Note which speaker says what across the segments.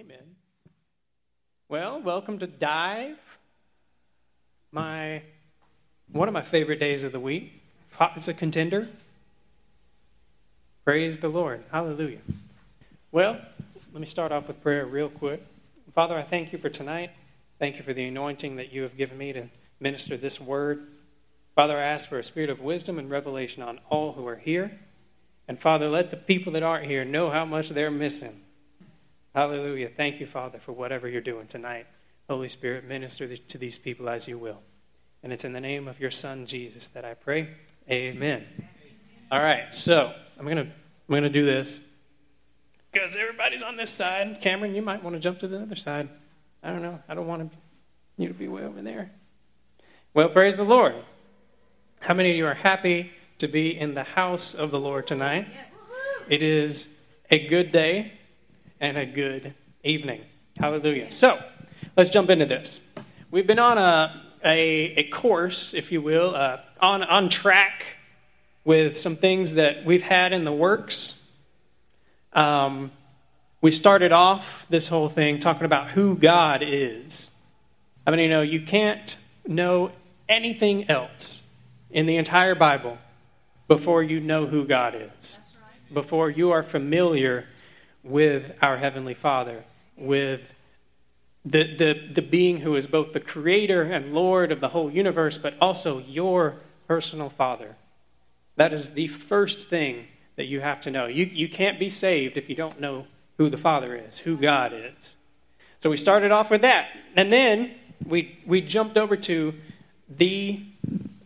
Speaker 1: Amen. Well, welcome to Dive. My one of my favorite days of the week. It's a contender. Praise the Lord. Hallelujah. Well, let me start off with prayer real quick. Father, I thank you for tonight. Thank you for the anointing that you have given me to minister this word. Father, I ask for a spirit of wisdom and revelation on all who are here. And Father, let the people that aren't here know how much they're missing. Hallelujah. Thank you, Father, for whatever you're doing tonight. Holy Spirit, minister to these people as you will. And it's in the name of your Son, Jesus, that I pray. Amen. All right, so I'm going to I'm to do this because everybody's on this side. Cameron, you might want to jump to the other side. I don't know. I don't want you to be way over there. Well, praise the Lord. How many of you are happy to be in the house of the Lord tonight? It is a good day and a good evening. Hallelujah. So, let's jump into this. We've been on a, a, a course, if you will, uh, on, on track with some things that we've had in the works. Um, we started off this whole thing talking about who God is. I mean, you know, you can't know anything else in the entire Bible before you know who God is, before you are familiar with our Heavenly Father, with the, the, the being who is both the creator and Lord of the whole universe, but also your personal Father. That is the first thing that you have to know. You, you can't be saved if you don't know who the Father is, who God is. So we started off with that. And then we, we jumped over to the,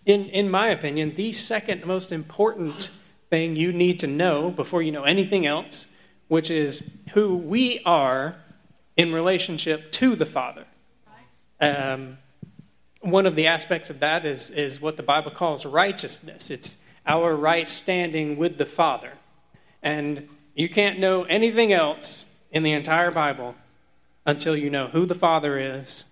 Speaker 1: in, in my opinion, the second most important thing you need to know before you know anything else which is who we are in relationship to the Father. Um, one of the aspects of that is, is what the Bible calls righteousness. It's our right standing with the Father. And you can't know anything else in the entire Bible until you know who the Father is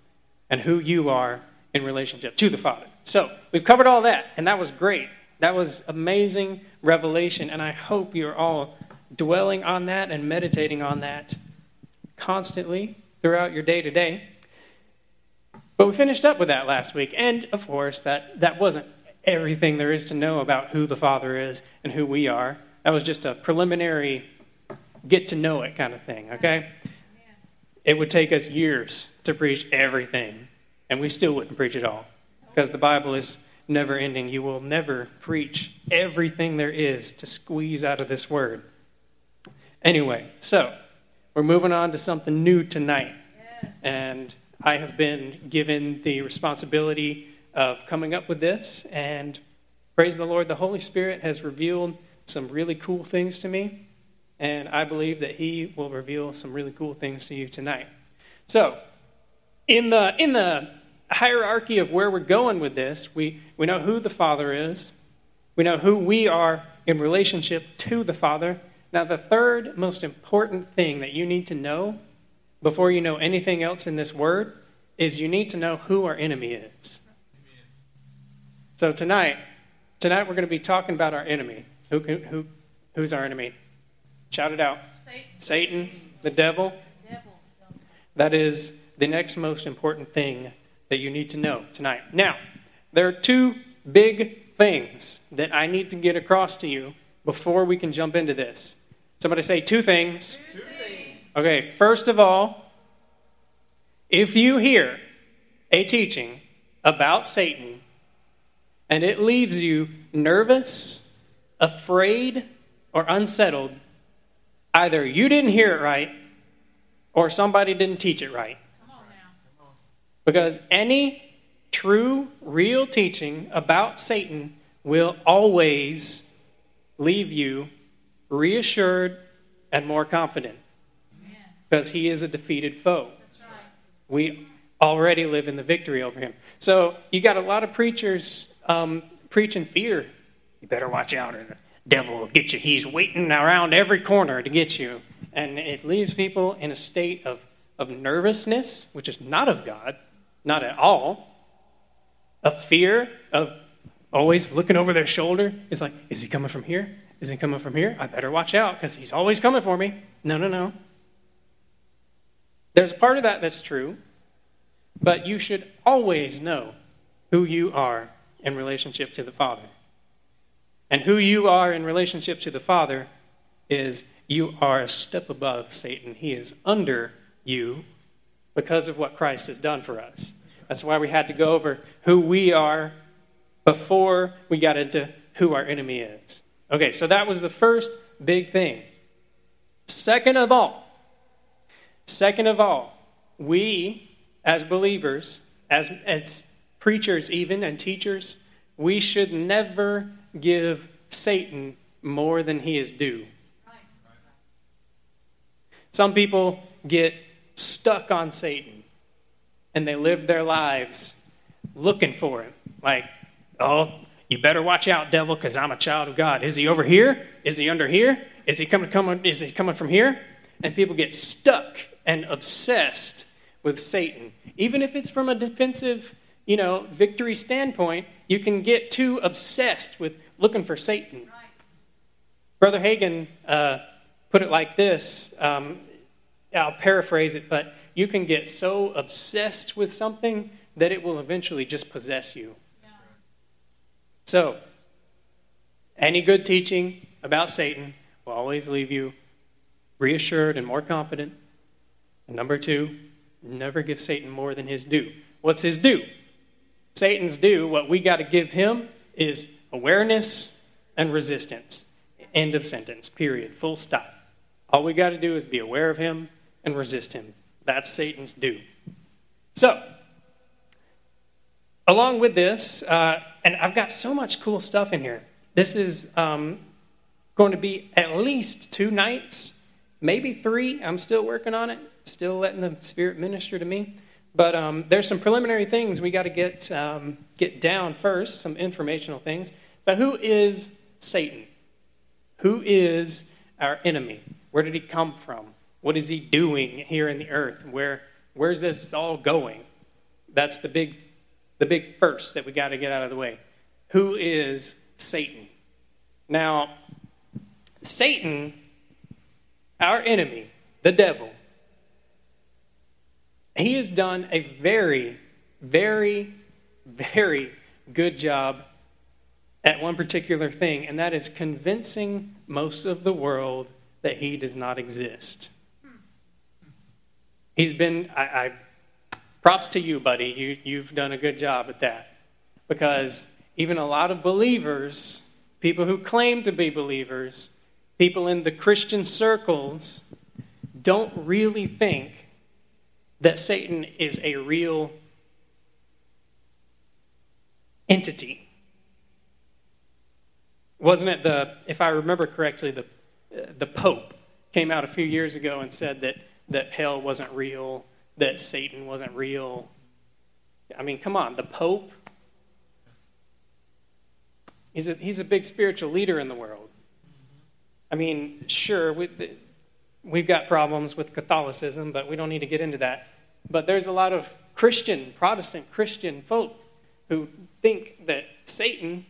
Speaker 1: and who you are in relationship to the Father. So, we've covered all that, and that was great. That was amazing revelation, and I hope you're all dwelling on that and meditating on that constantly throughout your day to day. But we finished up with that last week. And of course, that, that wasn't everything there is to know about who the Father is and who we are. That was just a preliminary get to know it kind of thing, okay? It would take us years to preach everything, and we still wouldn't preach it all because the Bible is never ending. You will never preach everything there is to squeeze out of this word. Anyway, so we're moving on to something new tonight. Yes. And I have been given the responsibility of coming up with this. And praise the Lord, the Holy Spirit has revealed some really cool things to me. And I believe that He will reveal some really cool things to you tonight. So, in the, in the hierarchy of where we're going with this, we, we know who the Father is, we know who we are in relationship to the Father now, the third most important thing that you need to know before you know anything else in this word is you need to know who our enemy is. So tonight, tonight we're going to be talking about our enemy. Who, who, who's our enemy? Shout it out. Satan, Satan the devil. devil. That is the next most important thing that you need to know tonight. Now, there are two big things that I need to get across to you before we can jump into this. Somebody say two things.
Speaker 2: Two things.
Speaker 1: Okay, first of all, if you hear a teaching about Satan and it leaves you nervous, afraid, or unsettled, either you didn't hear it right or somebody didn't teach it right. Because any true, real teaching about Satan will always leave you reassured, and more confident because he is a defeated foe. Right. We already live in the victory over him. So you got a lot of preachers um, preaching fear. You better watch out, or the devil will get you. He's waiting around every corner to get you. And it leaves people in a state of, of nervousness, which is not of God, not at all. Of fear, of always looking over their shoulder. It's like, is he coming from here? Is he coming from here? I better watch out because he's always coming for me. No, no, no. There's a part of that that's true, but you should always know who you are in relationship to the Father. And who you are in relationship to the Father is you are a step above Satan. He is under you because of what Christ has done for us. That's why we had to go over who we are before we got into who our enemy is. Okay, so that was the first big thing. Second of all, second of all, we as believers, as, as preachers even and teachers, we should never give Satan more than he is due. Some people get stuck on Satan and they live their lives looking for him. Like, oh, you better watch out, devil, because I'm a child of God. Is he over here? Is he under here? Is he coming, coming, is he coming from here? And people get stuck and obsessed with Satan. Even if it's from a defensive, you know, victory standpoint, you can get too obsessed with looking for Satan. Brother Hagin uh, put it like this. Um, I'll paraphrase it, but you can get so obsessed with something that it will eventually just possess you. So, any good teaching about Satan will always leave you reassured and more confident. And number two, never give Satan more than his due. What's his due? Satan's due, what we got to give him is awareness and resistance. End of sentence, period, full stop. All we got to do is be aware of him and resist him. That's Satan's due. So, along with this, uh, and I've got so much cool stuff in here. This is um, going to be at least two nights, maybe three. I'm still working on it, still letting the Spirit minister to me. But um, there's some preliminary things we got to get um, get down first. Some informational things. So, who is Satan? Who is our enemy? Where did he come from? What is he doing here in the earth? Where where's this all going? That's the big the big first that we got to get out of the way. Who is Satan? Now, Satan, our enemy, the devil, he has done a very, very, very good job at one particular thing, and that is convincing most of the world that he does not exist. He's been, I, I props to you, buddy. You, you've done a good job at that. Because even a lot of believers, people who claim to be believers, people in the Christian circles, don't really think that Satan is a real entity. Wasn't it the, if I remember correctly, the, the Pope came out a few years ago and said that, that hell wasn't real that Satan wasn't real. I mean, come on, the Pope. He's a, he's a big spiritual leader in the world. I mean, sure, we, we've got problems with Catholicism, but we don't need to get into that. But there's a lot of Christian, Protestant Christian folk who think that Satan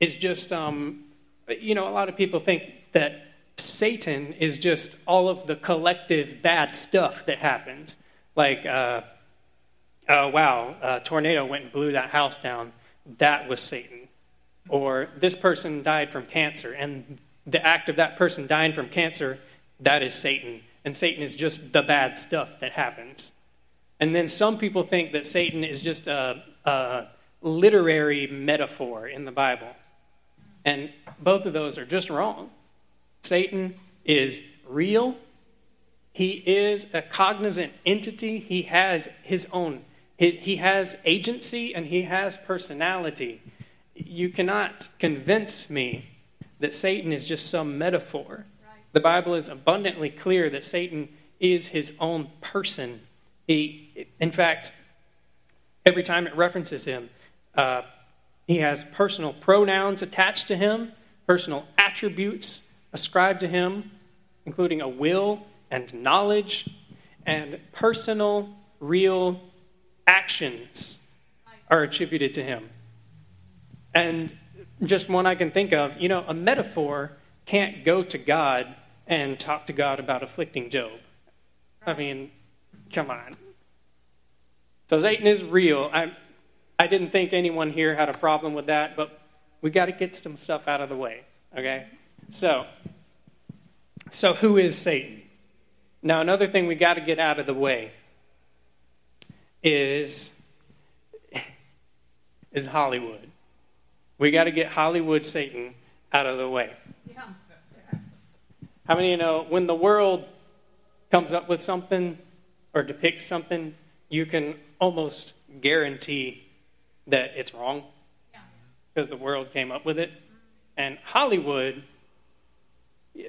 Speaker 1: is just, um, you know, a lot of people think that Satan is just all of the collective bad stuff that happens. Like, uh, oh, wow, a tornado went and blew that house down. That was Satan. Or this person died from cancer, and the act of that person dying from cancer, that is Satan. And Satan is just the bad stuff that happens. And then some people think that Satan is just a, a literary metaphor in the Bible. And both of those are just wrong. Satan is real. He is a cognizant entity. He has his own, he has agency and he has personality. You cannot convince me that Satan is just some metaphor. The Bible is abundantly clear that Satan is his own person. He, in fact, every time it references him, uh, he has personal pronouns attached to him, personal attributes ascribed to him, including a will and knowledge and personal, real actions are attributed to him. And just one I can think of, you know, a metaphor can't go to God and talk to God about afflicting Job. I mean, Come on. So Satan is real. I, I didn't think anyone here had a problem with that, but we got to get some stuff out of the way, okay? So, so who is Satan? Now, another thing we got to get out of the way is is Hollywood. We got to get Hollywood Satan out of the way. Yeah. How many of you know when the world comes up with something or depicts something, you can almost guarantee that it's wrong because the world came up with it. And Hollywood,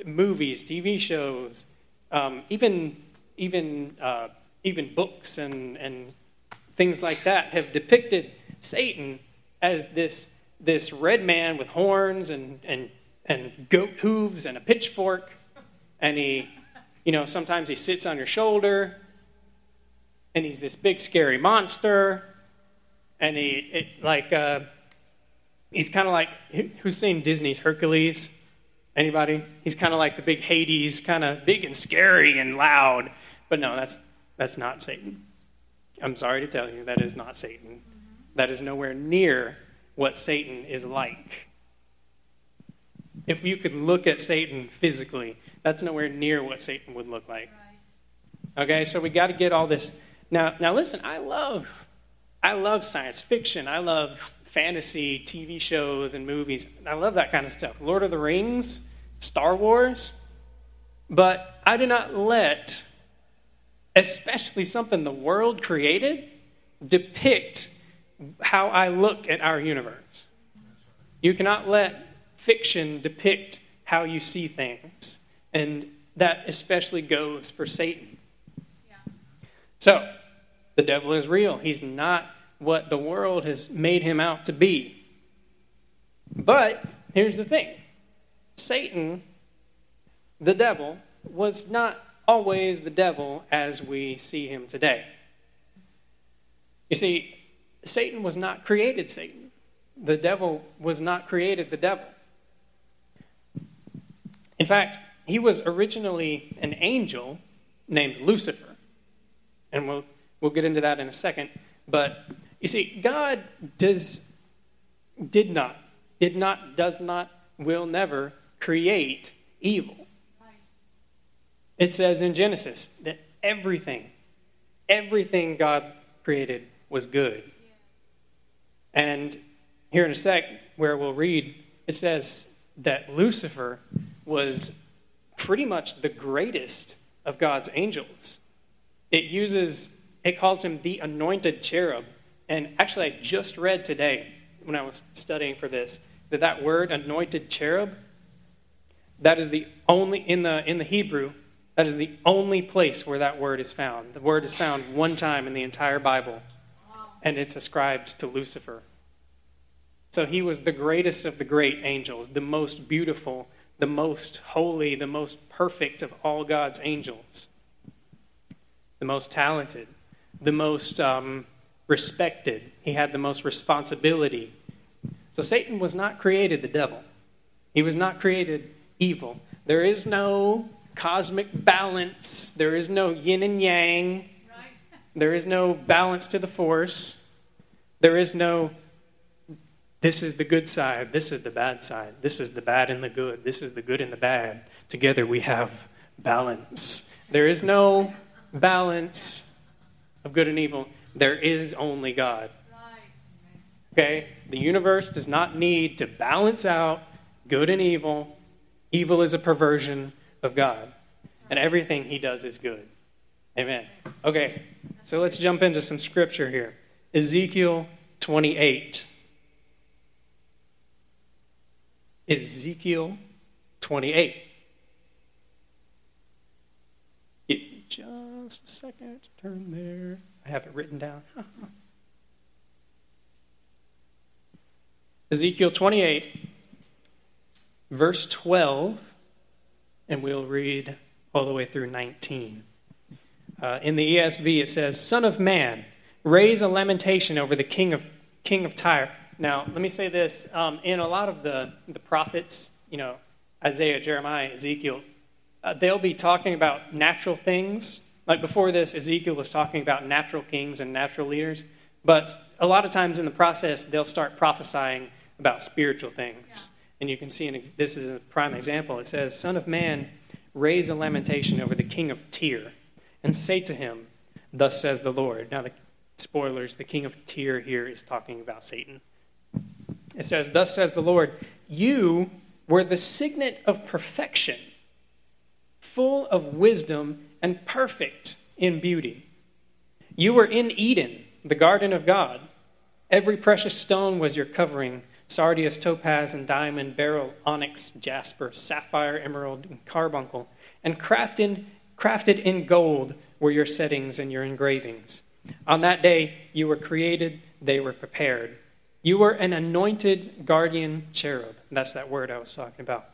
Speaker 1: movies, TV shows, um, even even uh, even books and and things like that have depicted Satan as this this red man with horns and and and goat hooves and a pitchfork, and he, you know, sometimes he sits on your shoulder, and he's this big scary monster, and he it, like uh, he's kind of like who's seen Disney's Hercules? Anybody? He's kind of like the big Hades, kind of big and scary and loud. But no, that's that's not Satan. I'm sorry to tell you, that is not Satan. That is nowhere near what Satan is like. If you could look at Satan physically, that's nowhere near what Satan would look like. Okay, so we got to get all this. Now, now listen, I love, I love science fiction. I love fantasy TV shows and movies. I love that kind of stuff. Lord of the Rings, Star Wars. But I do not let, especially something the world created, depict how I look at our universe. You cannot let fiction depict how you see things. And that especially goes for Satan. Yeah. So, the devil is real. He's not what the world has made him out to be. But here's the thing Satan, the devil, was not always the devil as we see him today. You see, Satan was not created Satan. The devil was not created the devil. In fact, he was originally an angel named Lucifer. And we'll, we'll get into that in a second. But you see, God does, did not, did not, does not, will never create evil. It says in Genesis that everything, everything God created was good. And here in a sec, where we'll read, it says that Lucifer was pretty much the greatest of God's angels. It uses, it calls him the anointed cherub. And actually, I just read today when I was studying for this that that word anointed cherub that is the only in the in the Hebrew that is the only place where that word is found. The word is found one time in the entire Bible and it's ascribed to Lucifer. So he was the greatest of the great angels, the most beautiful, the most holy, the most perfect of all God's angels, the most talented, the most um, respected. He had the most responsibility. So Satan was not created the devil, he was not created evil. There is no cosmic balance, there is no yin and yang. There is no balance to the force. There is no, this is the good side, this is the bad side, this is the bad and the good, this is the good and the bad. Together we have balance. There is no balance of good and evil. There is only God. Okay? The universe does not need to balance out good and evil. Evil is a perversion of God. And everything he does is good. Amen. Okay, so let's jump into some scripture here. Ezekiel 28. Ezekiel 28. Give me just a second to turn there. I have it written down. Ezekiel 28, verse 12, and we'll read all the way through 19. Uh, in the ESV, it says, Son of man, raise a lamentation over the king of, king of Tyre. Now, let me say this. Um, in a lot of the, the prophets, you know, Isaiah, Jeremiah, Ezekiel, uh, they'll be talking about natural things Like before this, Ezekiel was talking about natural kings and natural leaders, but a lot of times in the process, they'll start prophesying about spiritual things. Yeah. And you can see, in, this is a prime example. It says, Son of man, raise a lamentation over the king of Tyre, and say to him, Thus says the Lord. Now, the spoilers, the king of Tyre here is talking about Satan. It says, Thus says the Lord, you were the signet of perfection, full of wisdom and perfect in beauty. You were in Eden, the garden of God. Every precious stone was your covering sardius, topaz, and diamond, beryl, onyx, jasper, sapphire, emerald, and carbuncle. And crafted, crafted in gold were your settings and your engravings. On that day you were created, they were prepared. You were an anointed guardian cherub. That's that word I was talking about.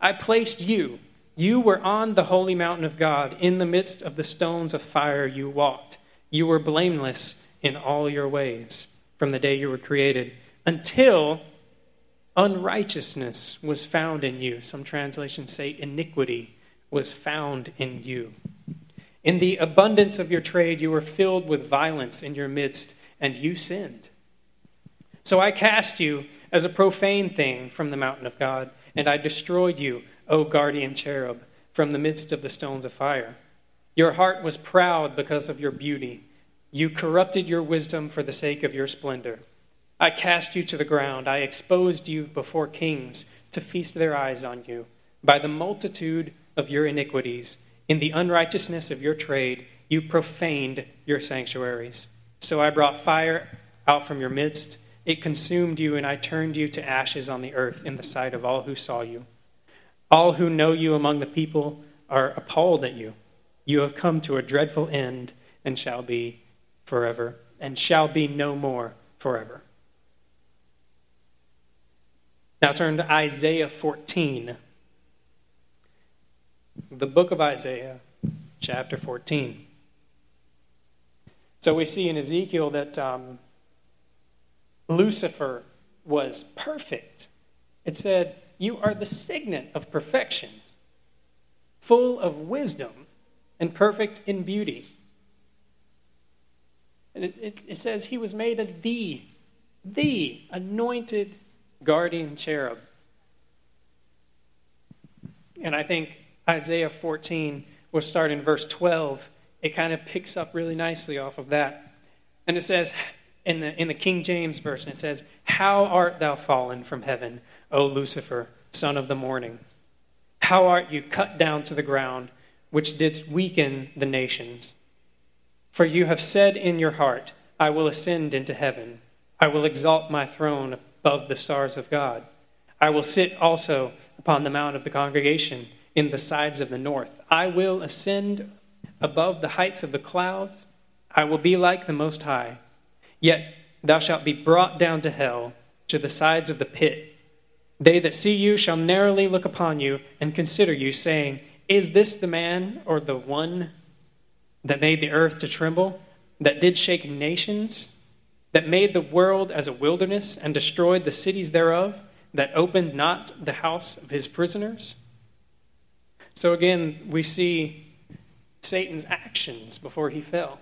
Speaker 1: I placed you. You were on the holy mountain of God. In the midst of the stones of fire you walked. You were blameless in all your ways from the day you were created until unrighteousness was found in you. Some translations say iniquity was found in you. In the abundance of your trade, you were filled with violence in your midst, and you sinned. So I cast you as a profane thing from the mountain of God, and I destroyed you, O guardian cherub, from the midst of the stones of fire. Your heart was proud because of your beauty. You corrupted your wisdom for the sake of your splendor. I cast you to the ground. I exposed you before kings to feast their eyes on you. By the multitude of your iniquities, in the unrighteousness of your trade, you profaned your sanctuaries. So I brought fire out from your midst. It consumed you, and I turned you to ashes on the earth in the sight of all who saw you. All who know you among the people are appalled at you. You have come to a dreadful end and shall be forever, and shall be no more forever. Now turn to Isaiah 14 the book of Isaiah, chapter 14. So we see in Ezekiel that um, Lucifer was perfect. It said, You are the signet of perfection, full of wisdom, and perfect in beauty. And it, it, it says he was made of the, the anointed guardian cherub. And I think Isaiah 14, we'll start in verse 12. It kind of picks up really nicely off of that. And it says, in the, in the King James Version, it says, How art thou fallen from heaven, O Lucifer, son of the morning? How art you cut down to the ground, which didst weaken the nations? For you have said in your heart, I will ascend into heaven. I will exalt my throne above the stars of God. I will sit also upon the mount of the congregation in the sides of the north. I will ascend above the heights of the clouds. I will be like the Most High. Yet thou shalt be brought down to hell, to the sides of the pit. They that see you shall narrowly look upon you and consider you, saying, Is this the man or the one that made the earth to tremble, that did shake nations, that made the world as a wilderness and destroyed the cities thereof, that opened not the house of his prisoners? So again, we see Satan's actions before he fell,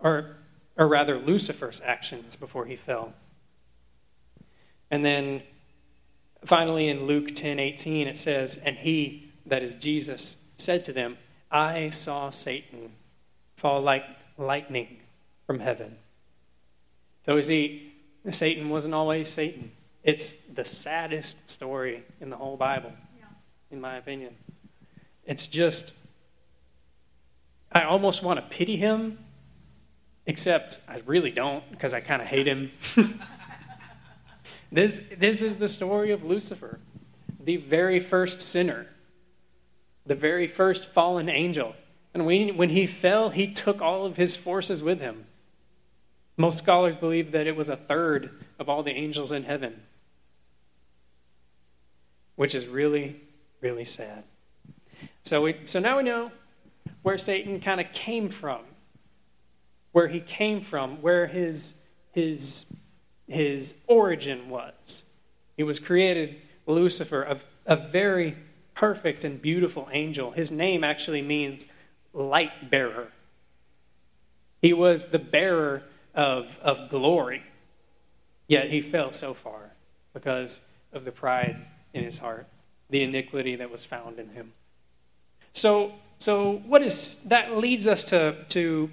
Speaker 1: or, or rather, Lucifer's actions before he fell. And then finally in Luke 10 18, it says, And he, that is Jesus, said to them, I saw Satan fall like lightning from heaven. So, is he, Satan wasn't always Satan. It's the saddest story in the whole Bible, yeah. in my opinion. It's just, I almost want to pity him, except I really don't because I kind of hate him. this, this is the story of Lucifer, the very first sinner, the very first fallen angel. And when, when he fell, he took all of his forces with him. Most scholars believe that it was a third of all the angels in heaven, which is really, really sad. So, we, so now we know where Satan kind of came from, where he came from, where his, his, his origin was. He was created, Lucifer, a, a very perfect and beautiful angel. His name actually means light bearer. He was the bearer of, of glory. Yet he fell so far because of the pride in his heart, the iniquity that was found in him. So, so what is that leads us to, to,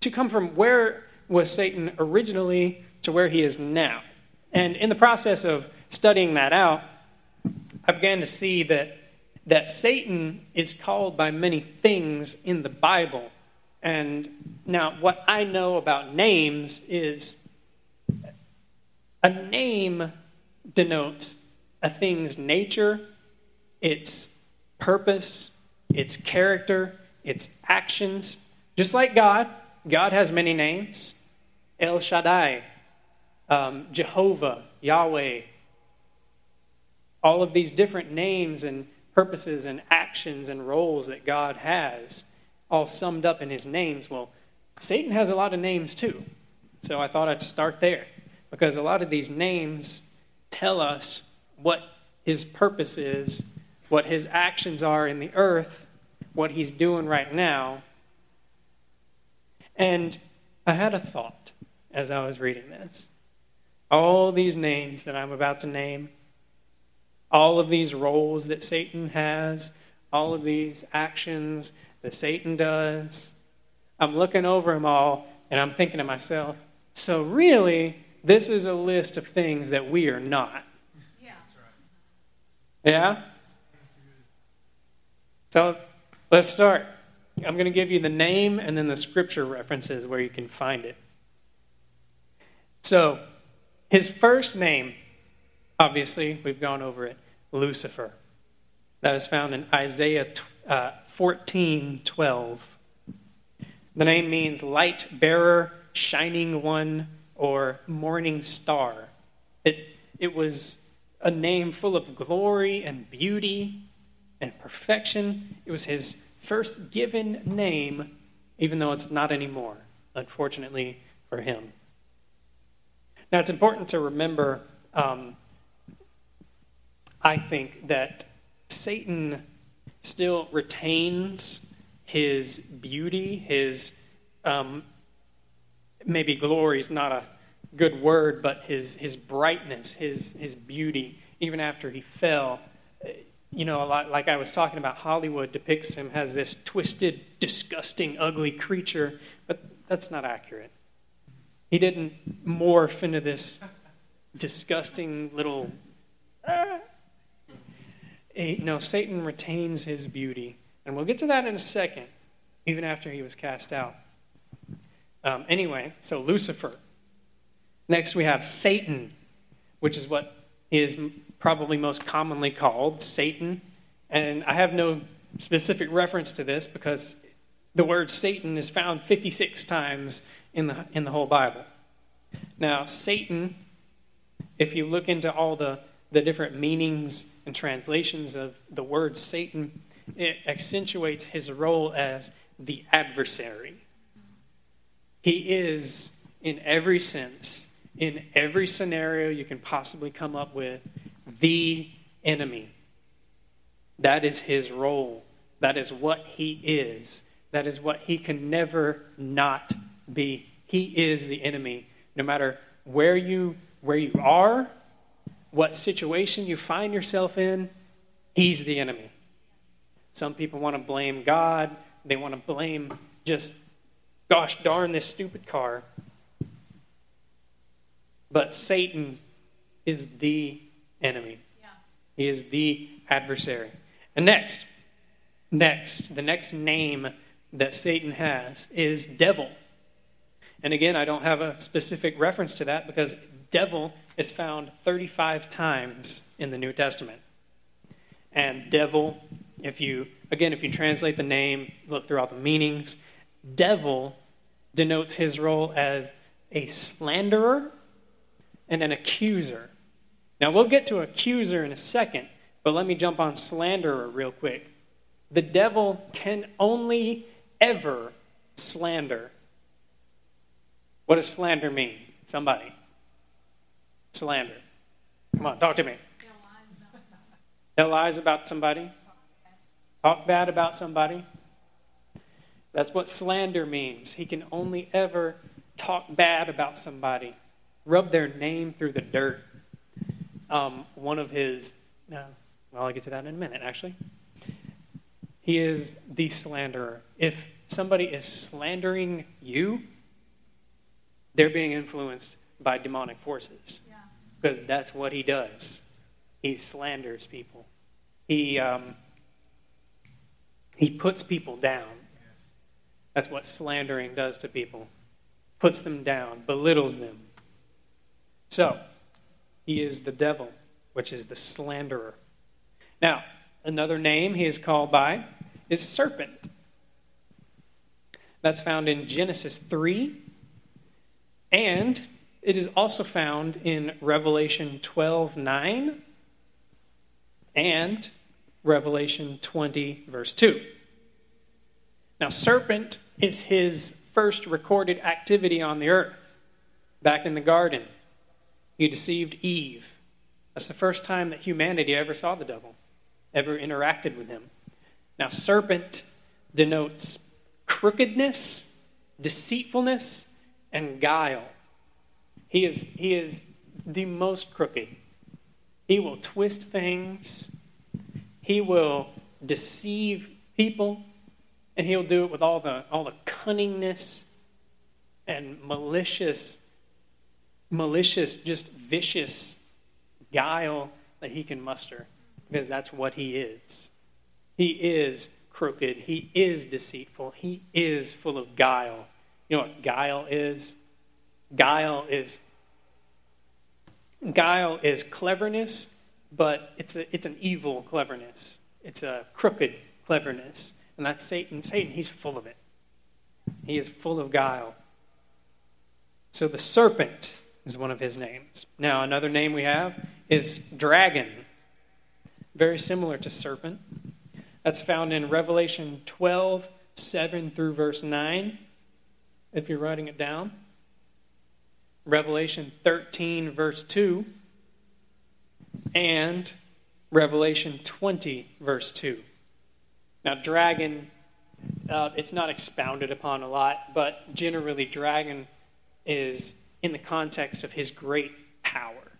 Speaker 1: to come from where was Satan originally to where he is now. And in the process of studying that out, I began to see that, that Satan is called by many things in the Bible. And now, what I know about names is a name denotes a thing's nature, its purpose, its character, its actions. Just like God, God has many names El Shaddai, um, Jehovah, Yahweh. All of these different names and purposes and actions and roles that God has, all summed up in his names. Well, Satan has a lot of names too. So I thought I'd start there because a lot of these names tell us what his purpose is, what his actions are in the earth, what he's doing right now. And I had a thought as I was reading this. All these names that I'm about to name, all of these roles that Satan has, all of these actions that Satan does, I'm looking over them all and I'm thinking to myself, so really, this is a list of things that we are not. Yeah? Yeah? So let's start. I'm going to give you the name and then the scripture references where you can find it. So, his first name, obviously, we've gone over it Lucifer. That is found in Isaiah uh, 14 12. The name means light bearer, shining one, or morning star. It, it was a name full of glory and beauty and perfection. It was his first given name, even though it's not anymore, unfortunately for him. Now, it's important to remember, um, I think, that Satan still retains his beauty, his um, maybe glory is not a good word, but his, his brightness, his, his beauty, even after he fell. You know, a lot, like I was talking about, Hollywood depicts him as this twisted, disgusting, ugly creature, but that's not accurate. He didn't morph into this disgusting little. Ah. no, Satan retains his beauty. And we'll get to that in a second, even after he was cast out. Um, anyway, so Lucifer. Next, we have Satan, which is what is probably most commonly called Satan. And I have no specific reference to this because the word Satan is found 56 times in the, in the whole Bible. Now, Satan, if you look into all the, the different meanings and translations of the word Satan, it accentuates his role as the adversary. He is, in every sense, in every scenario you can possibly come up with, the enemy. That is his role. That is what he is. That is what he can never not be. He is the enemy. No matter where you where you are, what situation you find yourself in, he's the enemy. Some people want to blame God. They want to blame just, gosh darn this stupid car. But Satan is the enemy. Yeah. He is the adversary. And next, next, the next name that Satan has is devil. And again, I don't have a specific reference to that because devil is found 35 times in the New Testament. And devil, if you, again, if you translate the name, look throughout the meanings, devil denotes his role as a slanderer and an accuser. Now, we'll get to accuser in a second, but let me jump on slanderer real quick. The devil can only ever slander what does slander mean? Somebody. Slander. Come on, talk to me. Tell lies about somebody. Talk bad about somebody. That's what slander means. He can only ever talk bad about somebody, rub their name through the dirt. Um, one of his, uh, well, I'll get to that in a minute, actually. He is the slanderer. If somebody is slandering you, they're being influenced by demonic forces. Yeah. Because that's what he does. He slanders people. He, um, he puts people down. That's what slandering does to people. Puts them down, belittles them. So, he is the devil, which is the slanderer. Now, another name he is called by is serpent. That's found in Genesis 3, and it is also found in Revelation 12 9 and Revelation 20, verse 2. Now, serpent is his first recorded activity on the earth back in the garden. He deceived Eve. That's the first time that humanity ever saw the devil, ever interacted with him. Now, serpent denotes crookedness, deceitfulness, and guile. He is, he is the most crooked. He will twist things, he will deceive people, and he'll do it with all the, all the cunningness and malicious, malicious, just vicious guile that he can muster, because that's what he is. He is crooked. He is deceitful. He is full of guile. You know what guile is? Guile is guile is cleverness, but it's a, it's an evil cleverness. It's a crooked cleverness. And that's Satan. Satan, he's full of it. He is full of guile. So the serpent is one of his names. Now, another name we have is dragon. Very similar to serpent. That's found in Revelation 12, 7 through verse 9, if you're writing it down. Revelation 13, verse 2, and Revelation 20, verse 2. Now, dragon, uh, it's not expounded upon a lot, but generally, dragon is in the context of his great power.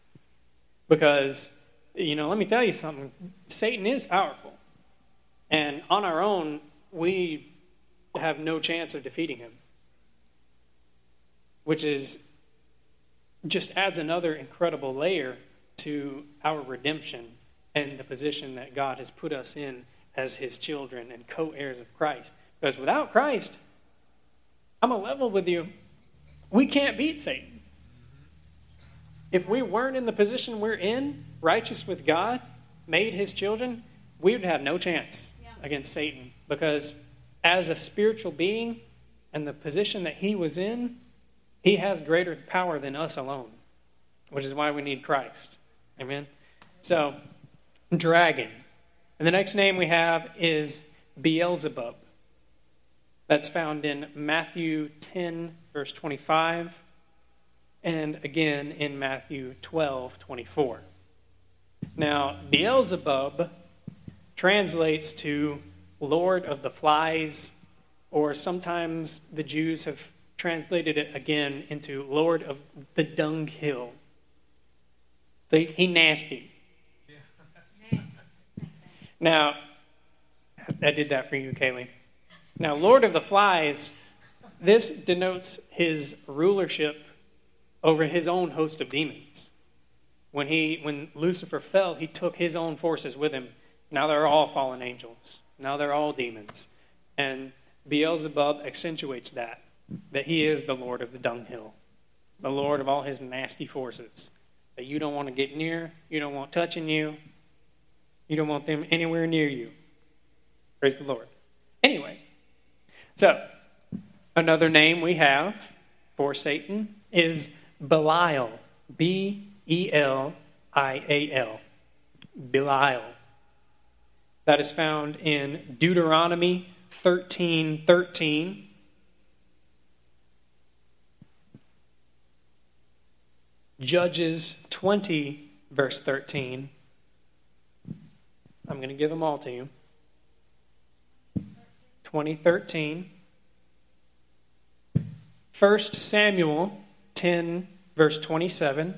Speaker 1: Because, you know, let me tell you something Satan is powerful. And on our own, we have no chance of defeating him. Which is just adds another incredible layer to our redemption and the position that God has put us in as his children and co heirs of Christ. Because without Christ, I'm a level with you. We can't beat Satan. If we weren't in the position we're in, righteous with God, made his children, we would have no chance against Satan because as a spiritual being and the position that he was in, he has greater power than us alone, which is why we need Christ. Amen? So, dragon. And the next name we have is Beelzebub. That's found in Matthew 10, verse 25, and again in Matthew 12, 24. Now, Beelzebub translates to Lord of the Flies, or sometimes the Jews have translated it again into Lord of the Dunghill. So he nasty. Now, I did that for you, Kaylee. Now, Lord of the Flies, this denotes his rulership over his own host of demons. When he when Lucifer fell, he took his own forces with him now they're all fallen angels. Now they're all demons. And Beelzebub accentuates that, that he is the Lord of the dunghill, the Lord of all his nasty forces. That you don't want to get near, you don't want touching you, you don't want them anywhere near you. Praise the Lord. Anyway, so another name we have for Satan is Belial. B E L I A L. Belial. That is found in Deuteronomy 13 13. Judges 20, verse 13. I'm going to give them all to you. 2013. 1 Samuel 10, verse 27.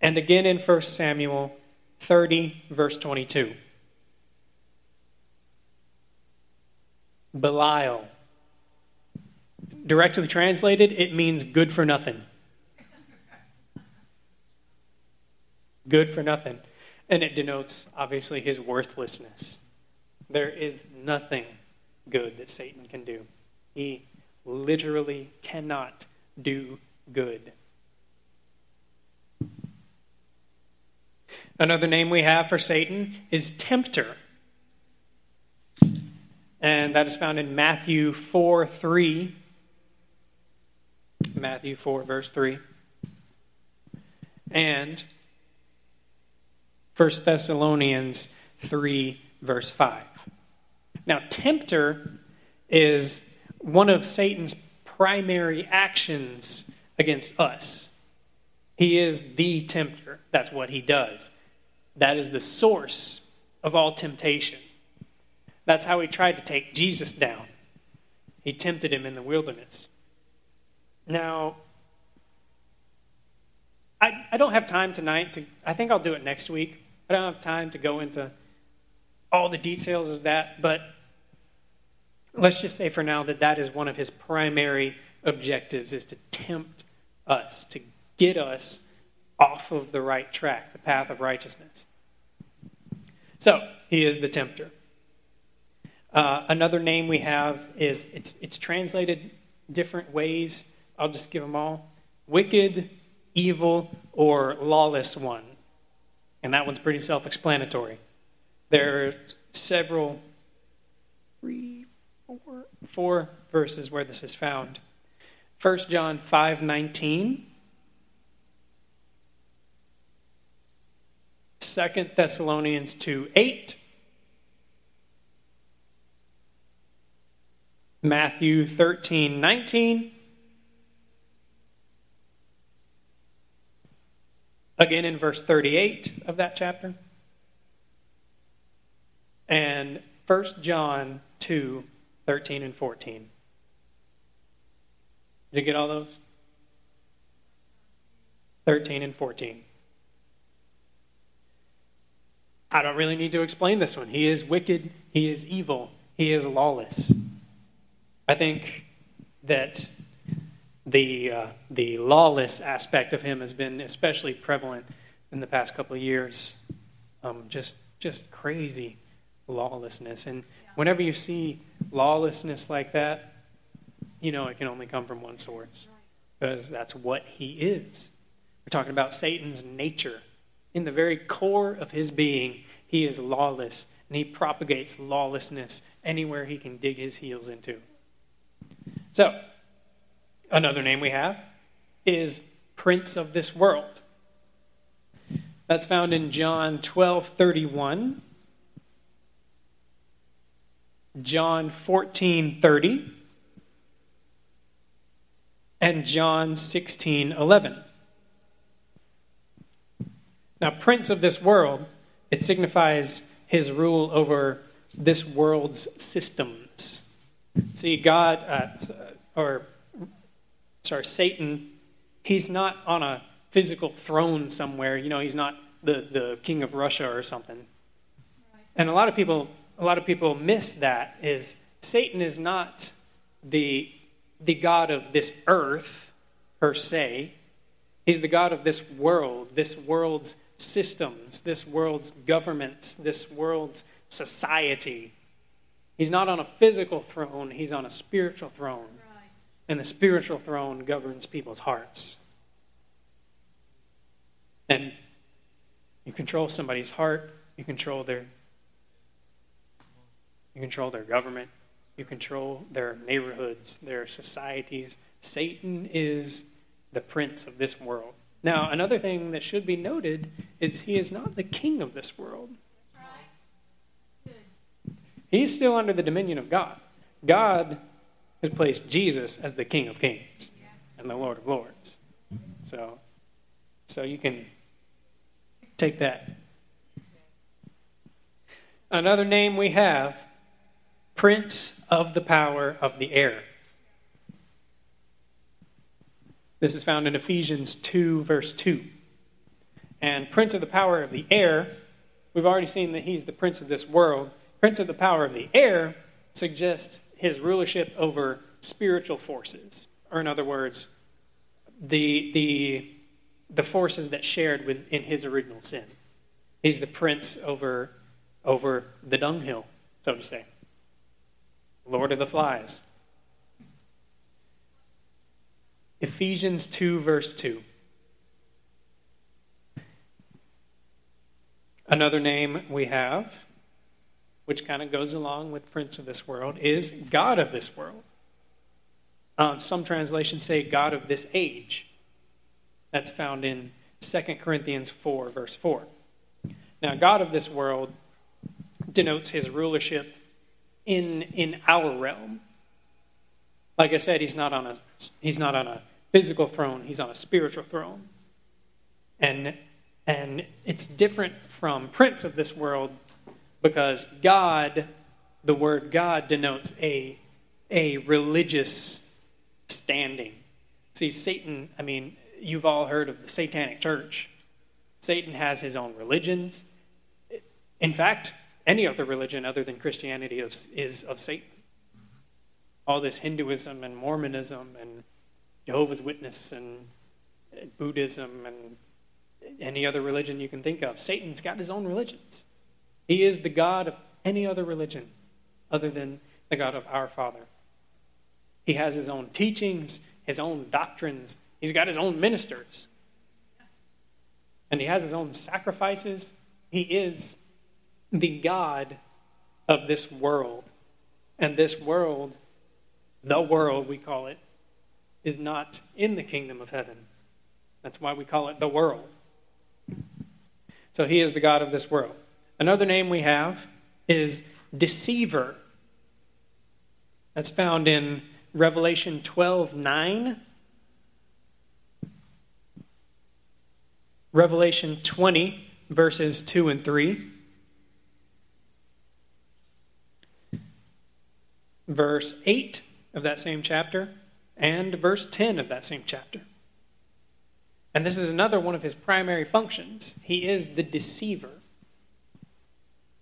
Speaker 1: And again in 1 Samuel 30, verse 22. Belial. Directly translated, it means good for nothing. Good for nothing. And it denotes, obviously, his worthlessness. There is nothing good that Satan can do. He literally cannot do good. Another name we have for Satan is tempter. And that is found in Matthew 4 3. Matthew 4, verse 3. And 1 Thessalonians 3, verse 5. Now, tempter is one of Satan's primary actions against us. He is the tempter. That's what he does. That is the source of all temptation. That's how he tried to take Jesus down. He tempted him in the wilderness. Now, I, I don't have time tonight to, I think I'll do it next week. I don't have time to go into all the details of that, but let's just say for now that that is one of his primary objectives is to tempt us, to get us off of the right track, the path of righteousness. So, he is the tempter. Uh, another name we have is it's, it's translated different ways. I'll just give them all wicked, evil, or lawless one. And that one's pretty self explanatory. There are several, three, four, four verses where this is found. 1 John 5 19. 2 Thessalonians 2 8. Matthew 13 19. Again in verse 38 of that chapter. And 1 John 2 13 and 14. Did you get all those? 13 and 14. I don't really need to explain this one. He is wicked, he is evil, he is lawless. I think that the, uh, the lawless aspect of him has been especially prevalent in the past couple of years. Um, just, just crazy lawlessness. And whenever you see lawlessness like that, you know it can only come from one source because that's what he is. We're talking about Satan's nature. In the very core of his being, he is lawless and he propagates lawlessness anywhere he can dig his heels into. So, another name we have is Prince of this world. That's found in John 12 31. John 14 30, and John 16 11. Now, prince of this world, it signifies his rule over this world's systems. See, God, uh, or sorry, Satan, he's not on a physical throne somewhere. You know, he's not the, the king of Russia or something. And a lot of people a lot of people miss that is Satan is not the, the God of this earth per se. He's the God of this world, this world's systems, this world's governments, this world's society. He's not on a physical throne, he's on a spiritual throne. And the spiritual throne governs people's hearts. And you control somebody's heart, you control their you control their government. You control their neighborhoods, their societies. Satan is the prince of this world. Now, another thing that should be noted is he is not the king of this world. He's still under the dominion of God. God has placed Jesus as the King of Kings and the Lord of Lords. So, so you can take that. Another name we have Prince of the power of the air. This is found in Ephesians 2, verse 2. And prince of the power of the air, we've already seen that he's the prince of this world. Prince of the power of the air suggests his rulership over spiritual forces, or in other words, the, the, the forces that shared with, in his original sin. He's the prince over, over the dunghill, so to say. Lord of the flies. Ephesians 2, verse 2. Another name we have, which kind of goes along with Prince of this world, is God of this world. Um, some translations say God of this age. That's found in 2 Corinthians 4, verse 4. Now, God of this world denotes his rulership in, in our realm. Like I said, he's not on a, he's not on a physical throne, he's on a spiritual throne. And, and it's different from prince of this world because God, the word God, denotes a, a religious standing. See, Satan, I mean, you've all heard of the satanic church. Satan has his own religions. In fact, any other religion other than Christianity is, is of Satan. All this Hinduism and Mormonism and Jehovah's Witness and Buddhism and any other religion you can think of. Satan's got his own religions. He is the God of any other religion other than the God of our Father. He has his own teachings, his own doctrines. He's got his own ministers. And he has his own sacrifices. He is the God of this world. And this world, the world we call it, is not in the kingdom of heaven. That's why we call it the world. So he is the God of this world. Another name we have is deceiver. That's found in Revelation 12 9. Revelation 20, verses 2 and 3. Verse 8 of that same chapter, and verse 10 of that same chapter. And this is another one of his primary functions. He is the deceiver.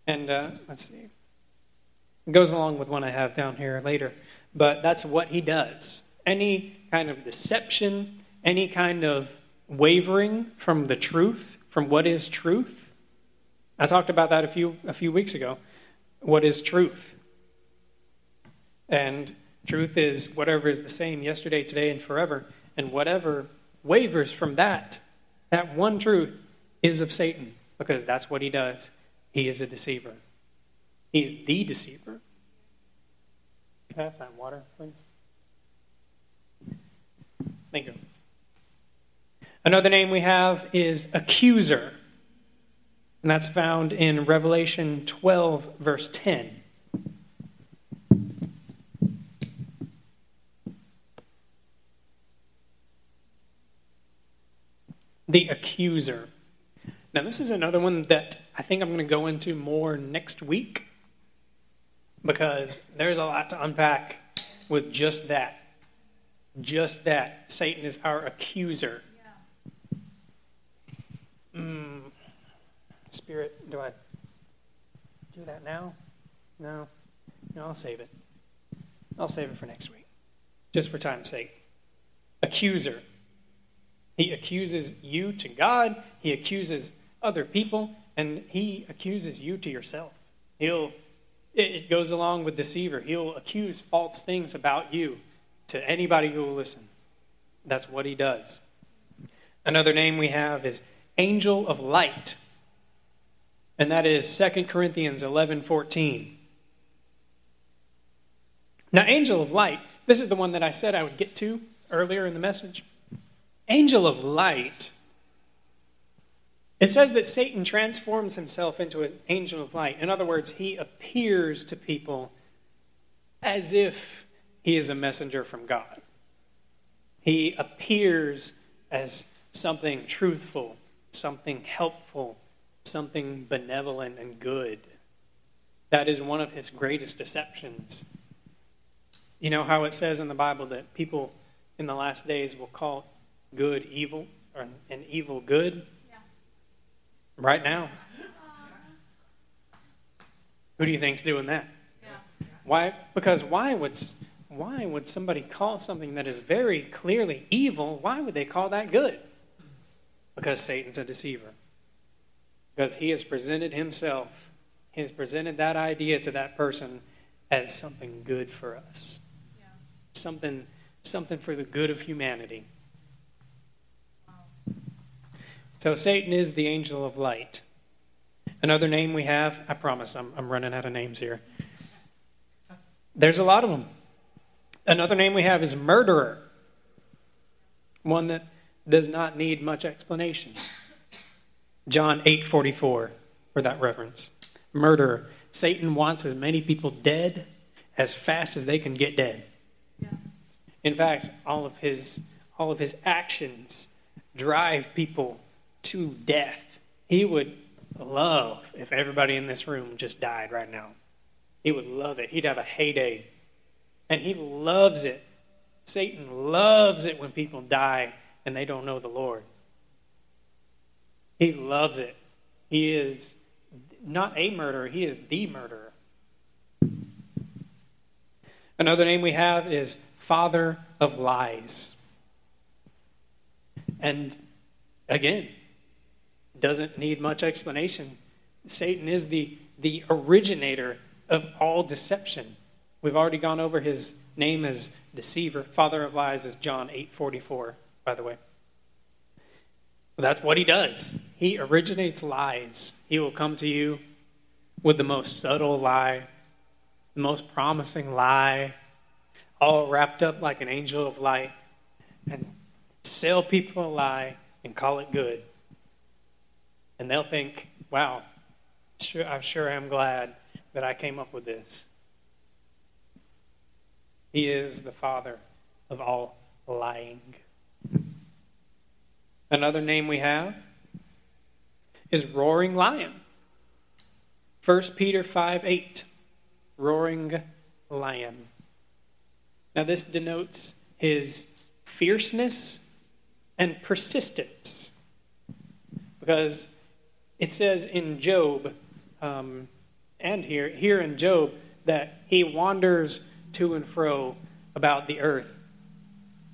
Speaker 1: And uh, let's see. It goes along with one I have down here later. But that's what he does. Any kind of deception, any kind of wavering from the truth, from what is truth. I talked about that a few, a few weeks ago. What is truth? And truth is whatever is the same yesterday, today, and forever. And whatever wavers from that, that one truth, is of Satan because that's what he does. He is a deceiver. He is the deceiver. Can I have that water, please? Thank you. Another name we have is accuser. And that's found in Revelation 12, verse 10. the accuser. Now, this is another one that I think I'm going to go into more next week because there's a lot to unpack with just that. Just that. Satan is our accuser. Mm. Spirit, do I do that now? No. No, I'll save it. I'll save it for next week, just for time's sake. Accuser. He accuses you to God, he accuses other people, and he accuses you to yourself. He'll it goes along with deceiver. He'll accuse false things about you to anybody who will listen. That's what he does. Another name we have is angel of light. And that is 2 Corinthians 11:14. Now angel of light, this is the one that I said I would get to earlier in the message angel of light, it says that Satan transforms himself into an angel of light. In other words, he appears to people as if he is a messenger from God. He appears as something truthful, something helpful, something benevolent and good. That is one of his greatest deceptions. You know how it says in the Bible that people in the last days will call good evil or an evil good? Right now. Who do you think's doing that? Yeah. Why? Because why would why would somebody call something that is very clearly evil? Why would they call that good? Because Satan's a deceiver. Because he has presented himself, he has presented that idea to that person as something good for us. Yeah. Something something for the good of humanity. So Satan is the angel of light. Another name we have, I promise I'm, I'm running out of names here. There's a lot of them. Another name we have is murderer, one that does not need much explanation. John 8:44 for that reference. Murderer. Satan wants as many people dead as fast as they can get dead. Yeah. In fact, all of his all of his actions drive people to death. He would love if everybody in this room just died right now. He would love it. He'd have a heyday. And he loves it. Satan loves it when people die and they don't know the Lord. He loves it. He is not a murderer, he is the murderer. Another name we have is Father of Lies. And again, doesn't need much explanation. Satan is the, the originator of all deception. We've already gone over his name as deceiver. Father of lies is John 8:44, by the way. That's what he does. He originates lies. He will come to you with the most subtle lie, the most promising lie, all wrapped up like an angel of light, and sell people a lie and call it good. And they'll think, wow, sure, I sure am glad that I came up with this. He is the father of all lying. Another name we have is Roaring Lion. 1 Peter 5 8. Roaring Lion. Now, this denotes his fierceness and persistence. Because it says in Job, um, and here, here in Job, that he wanders to and fro about the earth.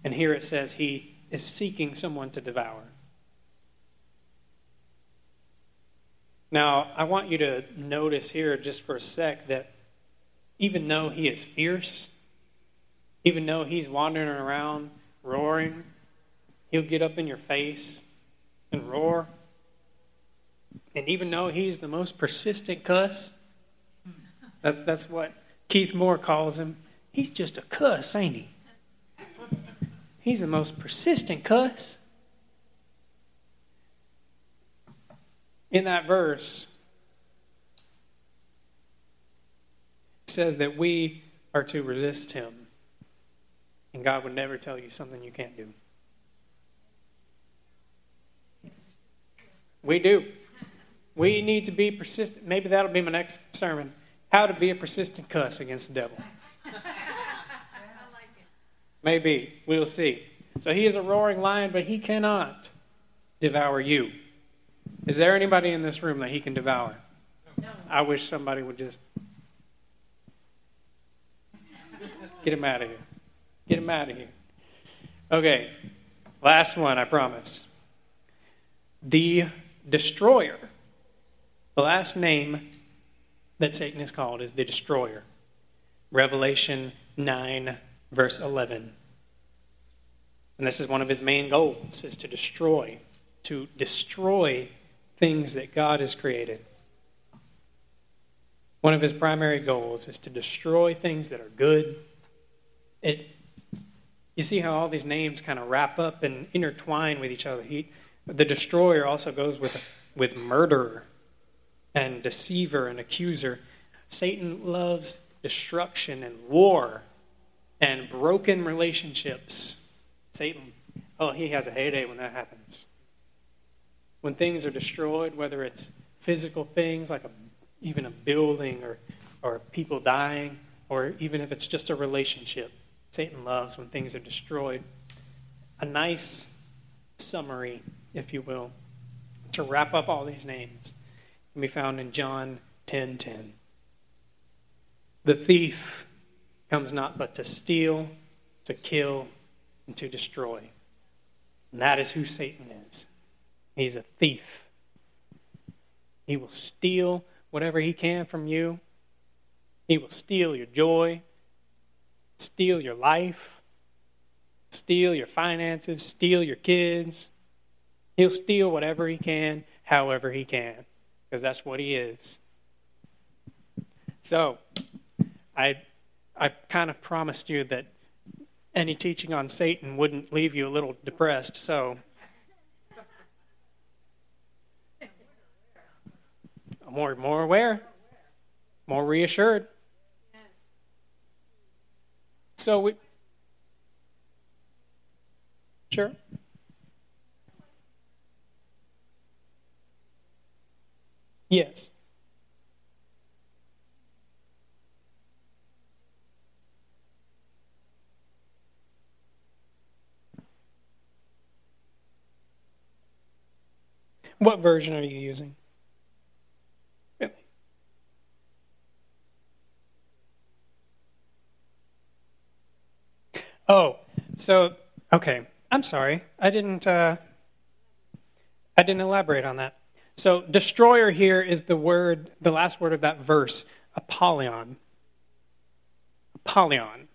Speaker 1: And here it says he is seeking someone to devour. Now, I want you to notice here just for a sec that even though he is fierce, even though he's wandering around roaring, he'll get up in your face and roar. And even though he's the most persistent cuss, that's, that's what Keith Moore calls him. He's just a cuss, ain't he? He's the most persistent cuss. In that verse, it says that we are to resist him. And God would never tell you something you can't do. We do. We need to be persistent. Maybe that'll be my next sermon. How to be a persistent cuss against the devil. Maybe. We'll see. So he is a roaring lion, but he cannot devour you. Is there anybody in this room that he can devour? No. I wish somebody would just get him out of here. Get him out of here. Okay. Last one, I promise. The destroyer. The last name that Satan is called is the destroyer. Revelation 9, verse 11. And this is one of his main goals is to destroy, to destroy things that God has created. One of his primary goals is to destroy things that are good. It, you see how all these names kind of wrap up and intertwine with each other. He, the destroyer also goes with, with murderer and deceiver and accuser. Satan loves destruction and war and broken relationships. Satan, oh, he has a heyday when that happens. When things are destroyed, whether it's physical things like a, even a building or, or people dying, or even if it's just a relationship. Satan loves when things are destroyed. A nice summary, if you will, to wrap up all these names can be found in John 10:10. 10, 10. The thief comes not but to steal, to kill, and to destroy. And that is who Satan is. He's a thief. He will steal whatever he can from you. He will steal your joy, steal your life, steal your finances, steal your kids. He'll steal whatever he can, however he can, because that's what he is. So, I, I kind of promised you that any teaching on Satan wouldn't leave you a little depressed, so. More, more aware, more reassured. So we. Sure. Yes. What version are you using? Really? Oh, so okay. I'm sorry. I didn't. Uh, I didn't elaborate on that. So, destroyer here is the word, the last word of that verse, Apollyon. Apollyon.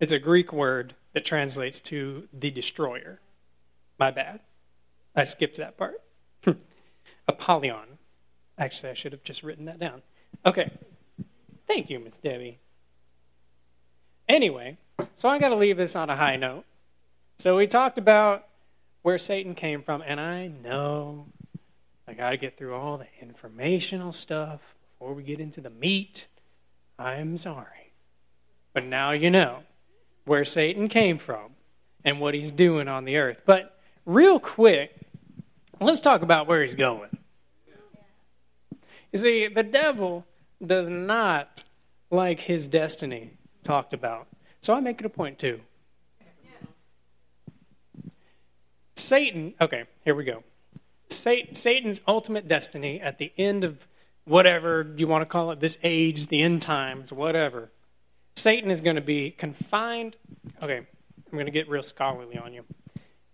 Speaker 1: It's a Greek word that translates to the destroyer. My bad. I skipped that part. Apollyon. Actually, I should have just written that down. Okay. Thank you, Miss Debbie. Anyway, so I got to leave this on a high note. So we talked about where Satan came from, and I know I got to get through all the informational stuff before we get into the meat. I'm sorry. But now you know where Satan came from and what he's doing on the earth. But real quick, let's talk about where he's going. You see, the devil does not like his destiny talked about. So I make it a point too. Satan, okay, here we go. Satan's ultimate destiny at the end of whatever you want to call it, this age, the end times, whatever. Satan is going to be confined. Okay, I'm going to get real scholarly on you.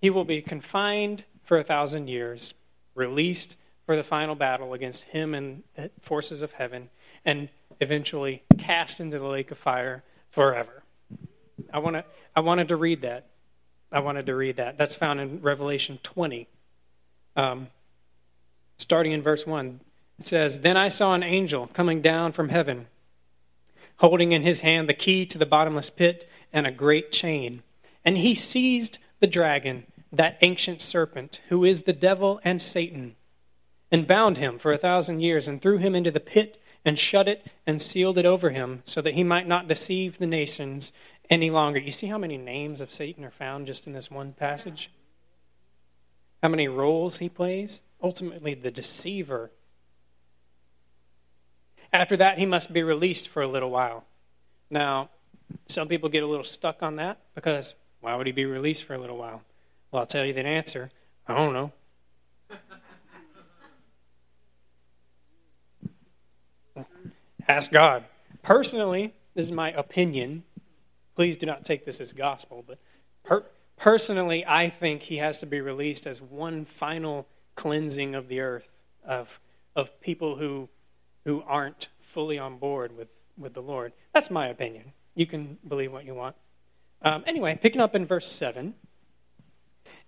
Speaker 1: He will be confined for a thousand years, released for the final battle against him and the forces of heaven, and eventually cast into the lake of fire forever. I want to. I wanted to read that. I wanted to read that. That's found in Revelation 20. Um, starting in verse 1, it says, Then I saw an angel coming down from heaven, holding in his hand the key to the bottomless pit and a great chain. And he seized the dragon, that ancient serpent, who is the devil and Satan, and bound him for a thousand years, and threw him into the pit, and shut it, and sealed it over him, so that he might not deceive the nations any longer. You see how many names of Satan are found just in this one passage? How many roles he plays. Ultimately, the deceiver. After that, he must be released for a little while. Now, some people get a little stuck on that because why would he be released for a little while? Well, I'll tell you the answer. I don't know. Ask God. Personally, this is my opinion. Please do not take this as gospel, but per- Personally, I think he has to be released as one final cleansing of the earth of, of people who, who aren't fully on board with, with the Lord. That's my opinion. You can believe what you want. Um, anyway, picking up in verse 7.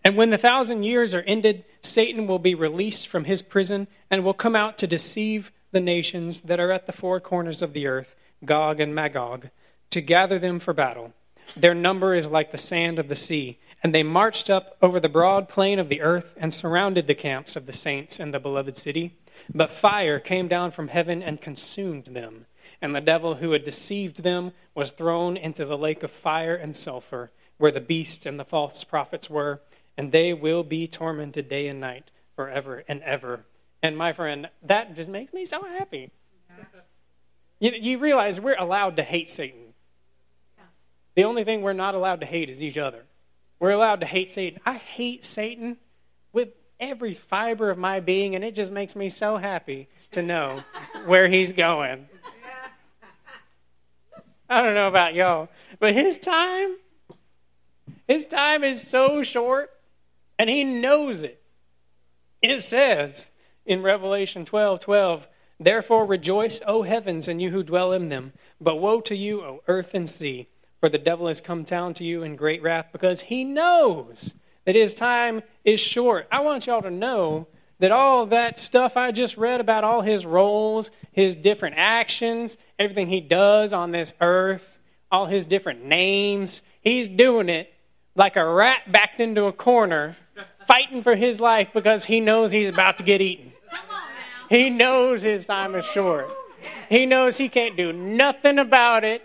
Speaker 1: And when the thousand years are ended, Satan will be released from his prison and will come out to deceive the nations that are at the four corners of the earth, Gog and Magog, to gather them for battle. Their number is like the sand of the sea. And they marched up over the broad plain of the earth and surrounded the camps of the saints and the beloved city. But fire came down from heaven and consumed them. And the devil who had deceived them was thrown into the lake of fire and sulfur, where the beast and the false prophets were. And they will be tormented day and night forever and ever. And my friend, that just makes me so happy. You, you realize we're allowed to hate Satan The only thing we're not allowed to hate is each other. We're allowed to hate Satan. I hate Satan with every fiber of my being, and it just makes me so happy to know where he's going. I don't know about y'all, but his time, his time is so short, and he knows it. It says in Revelation 12 12, Therefore rejoice, O heavens, and you who dwell in them. But woe to you, O earth and sea, for the devil has come down to you in great wrath, because he knows that his time is short. I want y'all to know that all that stuff I just read about all his roles, his different actions, everything he does on this earth, all his different names, he's doing it like a rat backed into a corner, fighting for his life because he knows he's about to get eaten. He knows his time is short. He knows he can't do nothing about it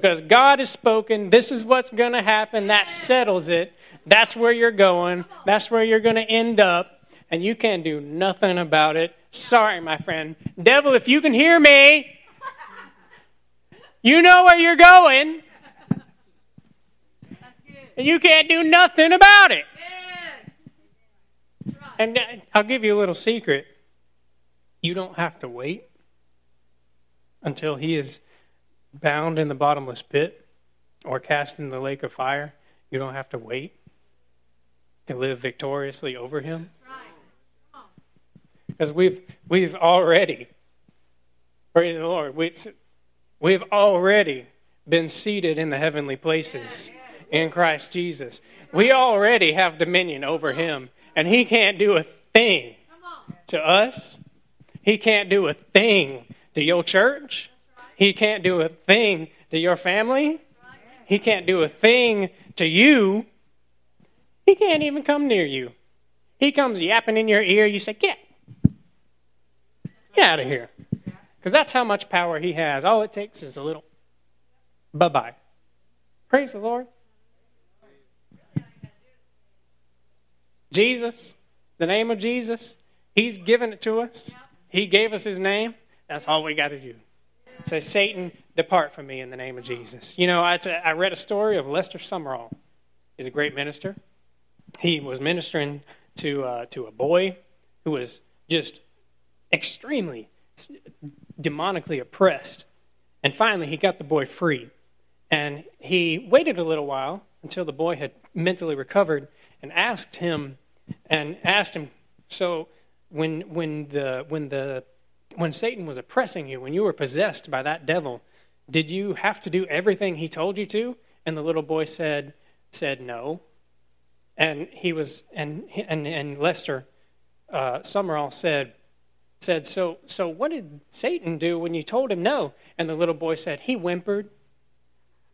Speaker 1: because God has spoken. This is what's going to happen. That settles it. That's where you're going. That's where you're going to end up. And you can't do nothing about it. Sorry, my friend. Devil, if you can hear me, you know where you're going. And you can't do nothing about it. And uh, I'll give you a little secret. You don't have to wait until he is bound in the bottomless pit or cast in the lake of fire. You don't have to wait to live victoriously over him. Because we've we've already, praise the Lord, we, we've already been seated in the heavenly places in Christ Jesus. We already have dominion over him, and he can't do a thing to us he can't do a thing to your church. He can't do a thing to your family. He can't do a thing to you. He can't even come near you. He comes yapping in your ear. You say, Get. Get out of here. Because that's how much power he has. All it takes is a little bye bye. Praise the Lord. Jesus, the name of Jesus, he's given it to us. He gave us his name. That's all we got to do. Say, Satan, depart from me in the name of Jesus. You know, I, I read a story of Lester Sumrall. He's a great minister. He was ministering to, uh, to a boy who was just extremely demonically oppressed. And finally, he got the boy free. And he waited a little while until the boy had mentally recovered and asked him, and asked him, So, when when the when the when Satan was oppressing you, when you were possessed by that devil, did you have to do everything he told you to? And the little boy said said no. And he was and and and Lester uh, Sumrall said said so so what did Satan do when you told him no? And the little boy said he whimpered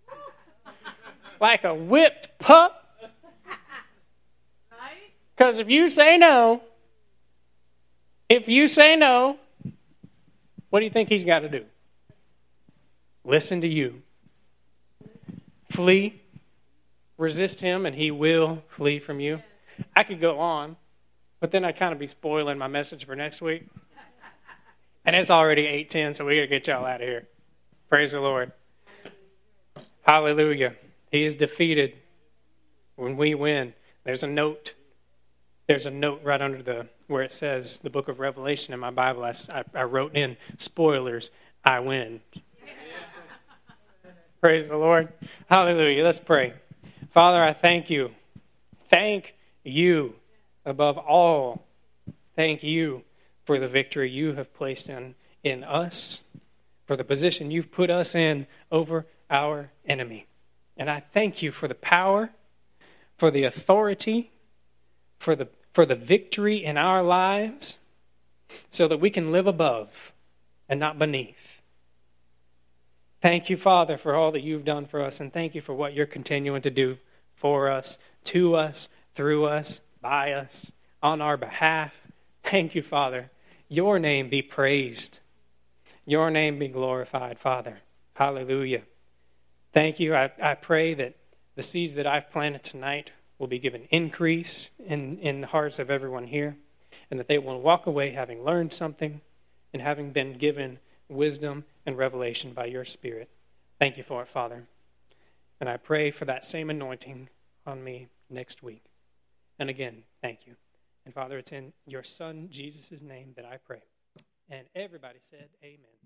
Speaker 1: like a whipped pup. Because if you say no, if you say no, what do you think he's got to do? Listen to you. Flee. Resist him, and he will flee from you. I could go on, but then I'd kind of be spoiling my message for next week. And it's already 8:10, so we got to get y'all out of here. Praise the Lord. Hallelujah. He is defeated when we win. There's a note. There's a note right under the where it says the book of Revelation in my Bible, I, I wrote in spoilers, I win. Praise the Lord. Hallelujah. Let's pray. Father, I thank you. Thank you above all. Thank you for the victory you have placed in, in us, for the position you've put us in over our enemy. And I thank you for the power, for the authority, for the for the victory in our lives so that we can live above and not beneath. Thank you, Father, for all that you've done for us, and thank you for what you're continuing to do for us, to us, through us, by us, on our behalf. Thank you, Father. Your name be praised. Your name be glorified, Father. Hallelujah. Thank you. I, I pray that the seeds that I've planted tonight will be given increase in, in the hearts of everyone here, and that they will walk away having learned something and having been given wisdom and revelation by your Spirit. Thank you for it, Father. And I pray for that same anointing on me next week. And again, thank you. And Father, it's in your Son, Jesus' name, that I pray. And everybody said, Amen.